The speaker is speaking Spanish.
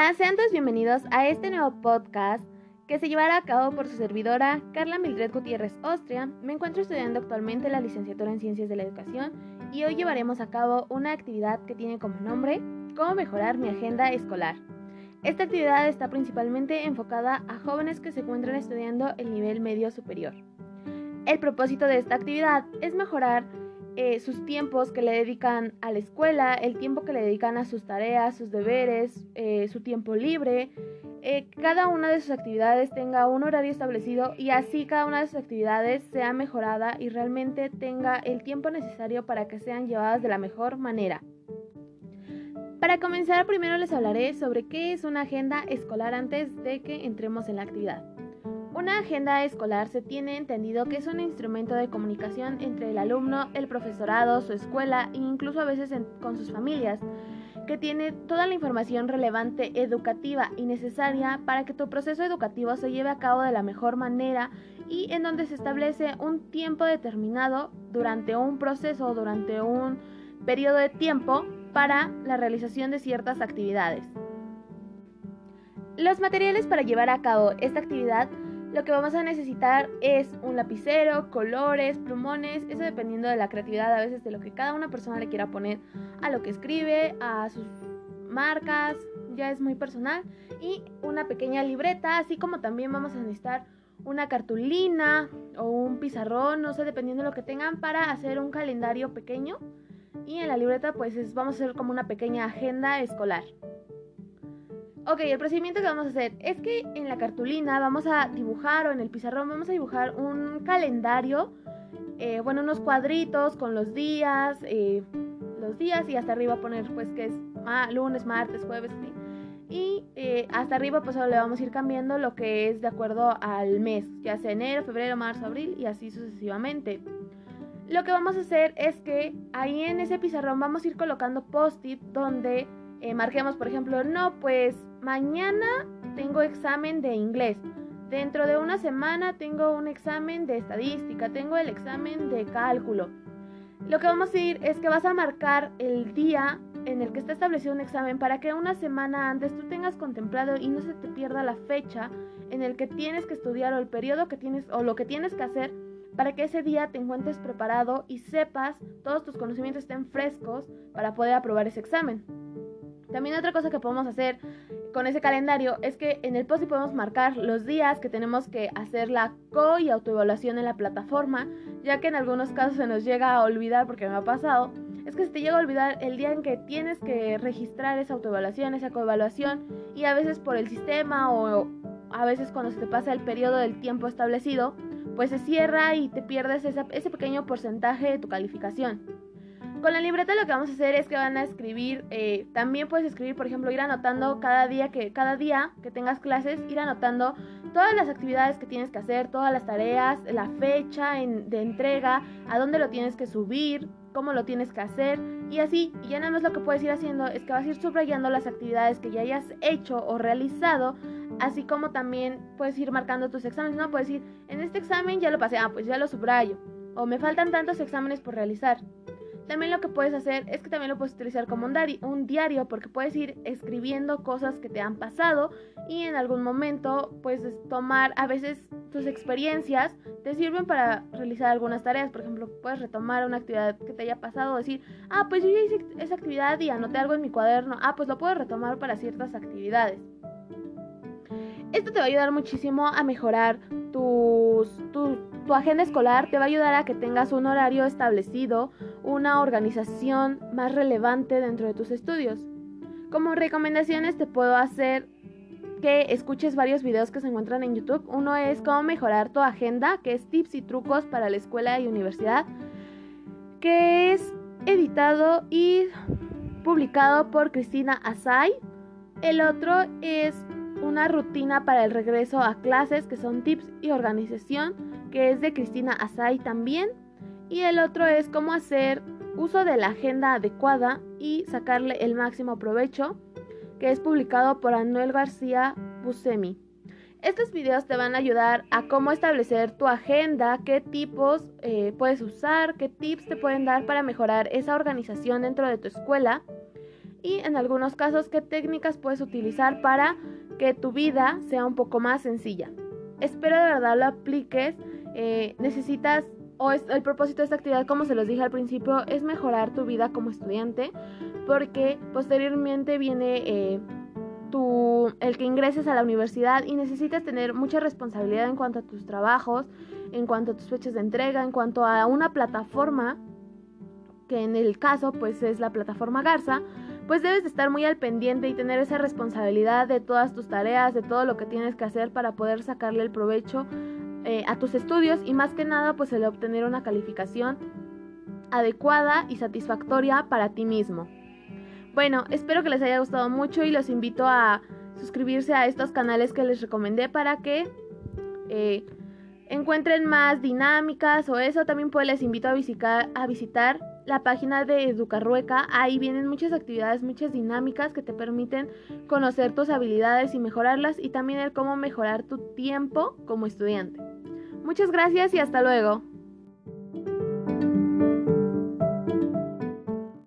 Hola, sean todos bienvenidos a este nuevo podcast que se llevará a cabo por su servidora Carla Mildred Gutiérrez Austria. Me encuentro estudiando actualmente la licenciatura en Ciencias de la Educación y hoy llevaremos a cabo una actividad que tiene como nombre Cómo mejorar mi agenda escolar. Esta actividad está principalmente enfocada a jóvenes que se encuentran estudiando el nivel medio superior. El propósito de esta actividad es mejorar eh, sus tiempos que le dedican a la escuela, el tiempo que le dedican a sus tareas, sus deberes, eh, su tiempo libre. Eh, cada una de sus actividades tenga un horario establecido y así cada una de sus actividades sea mejorada y realmente tenga el tiempo necesario para que sean llevadas de la mejor manera. Para comenzar, primero les hablaré sobre qué es una agenda escolar antes de que entremos en la actividad. Una agenda escolar se tiene entendido que es un instrumento de comunicación entre el alumno, el profesorado, su escuela e incluso a veces con sus familias, que tiene toda la información relevante, educativa y necesaria para que tu proceso educativo se lleve a cabo de la mejor manera y en donde se establece un tiempo determinado durante un proceso durante un periodo de tiempo para la realización de ciertas actividades. Los materiales para llevar a cabo esta actividad lo que vamos a necesitar es un lapicero, colores, plumones, eso dependiendo de la creatividad a veces de lo que cada una persona le quiera poner a lo que escribe, a sus marcas, ya es muy personal, y una pequeña libreta, así como también vamos a necesitar una cartulina o un pizarrón, no sé, dependiendo de lo que tengan para hacer un calendario pequeño. Y en la libreta pues vamos a hacer como una pequeña agenda escolar. Ok, el procedimiento que vamos a hacer es que en la cartulina vamos a dibujar o en el pizarrón vamos a dibujar un calendario, eh, bueno, unos cuadritos con los días, eh, los días y hasta arriba poner pues que es lunes, martes, jueves, y eh, hasta arriba pues le vamos a ir cambiando lo que es de acuerdo al mes, ya sea enero, febrero, marzo, abril y así sucesivamente. Lo que vamos a hacer es que ahí en ese pizarrón vamos a ir colocando post-it donde marquemos, por ejemplo, no, pues mañana tengo examen de inglés. Dentro de una semana tengo un examen de estadística, tengo el examen de cálculo. Lo que vamos a ir es que vas a marcar el día en el que está establecido un examen para que una semana antes tú tengas contemplado y no se te pierda la fecha en el que tienes que estudiar o el periodo que tienes o lo que tienes que hacer para que ese día te encuentres preparado y sepas, todos tus conocimientos estén frescos para poder aprobar ese examen. También otra cosa que podemos hacer con ese calendario es que en el post podemos marcar los días que tenemos que hacer la co y autoevaluación en la plataforma, ya que en algunos casos se nos llega a olvidar porque me ha pasado. Es que se te llega a olvidar el día en que tienes que registrar esa autoevaluación, esa coevaluación, y a veces por el sistema o a veces cuando se te pasa el periodo del tiempo establecido, pues se cierra y te pierdes ese pequeño porcentaje de tu calificación. Con la libreta lo que vamos a hacer es que van a escribir, eh, también puedes escribir, por ejemplo, ir anotando cada día que cada día que tengas clases, ir anotando todas las actividades que tienes que hacer, todas las tareas, la fecha de entrega, a dónde lo tienes que subir, cómo lo tienes que hacer y así. Y ya nada más lo que puedes ir haciendo es que vas a ir subrayando las actividades que ya hayas hecho o realizado, así como también puedes ir marcando tus exámenes, ¿no? Puedes decir, en este examen ya lo pasé, ah, pues ya lo subrayo. O me faltan tantos exámenes por realizar. También lo que puedes hacer es que también lo puedes utilizar como un, un, diario porque puedes ir escribiendo cosas que te han pasado y en algún momento puedes tomar, a veces tus experiencias te sirven para realizar algunas tareas. Por ejemplo, puedes retomar una actividad que te haya pasado, decir, ah, pues yo ya hice esa actividad y anoté algo en mi cuaderno, ah, pues lo puedo retomar para ciertas actividades. Esto te va a ayudar muchísimo a mejorar tu, tu agenda escolar, te va a ayudar a que tengas un horario establecido, una organización más relevante dentro de tus estudios. Como recomendaciones te puedo hacer que escuches varios videos que se encuentran en YouTube. Uno es cómo mejorar tu agenda, que es tips y trucos para la escuela y universidad, que es editado y publicado por Cristina Asai. El otro es una rutina para el regreso a clases, que son tips y organización, que es de Cristina Asai también. Y el otro es cómo hacer uso de la agenda adecuada y sacarle el máximo provecho, que es publicado por Anuel García Busemi. Estos videos te van a ayudar a cómo establecer tu agenda, qué tipos eh, puedes usar, qué tips te pueden dar para mejorar esa organización dentro de tu escuela. y en algunos casos qué técnicas puedes utilizar para que tu vida sea un poco más sencilla. Espero de verdad lo apliques. Eh, necesitas, o el propósito de esta actividad, como se los dije al principio, es mejorar tu vida como estudiante, porque posteriormente viene eh, tu, el que ingreses a la universidad y necesitas tener mucha responsabilidad en cuanto a tus trabajos, en cuanto a tus fechas de entrega, en cuanto a una plataforma, que en el caso pues es la plataforma Garza, pues debes de estar muy al pendiente y tener esa responsabilidad de todas tus tareas, de todo lo que tienes que hacer para poder sacarle el provecho eh, a tus estudios y más que nada pues el obtener una calificación adecuada y satisfactoria para ti mismo. Bueno, espero que les haya gustado mucho y los invito a suscribirse a estos canales que les recomendé para que eh, encuentren más dinámicas o eso. También pues les invito a visitar, a visitar la página de Educarrueca. Ahí vienen muchas actividades, muchas dinámicas que te permiten conocer tus habilidades y mejorarlas y también el cómo mejorar tu tiempo como estudiante. Muchas gracias y hasta luego.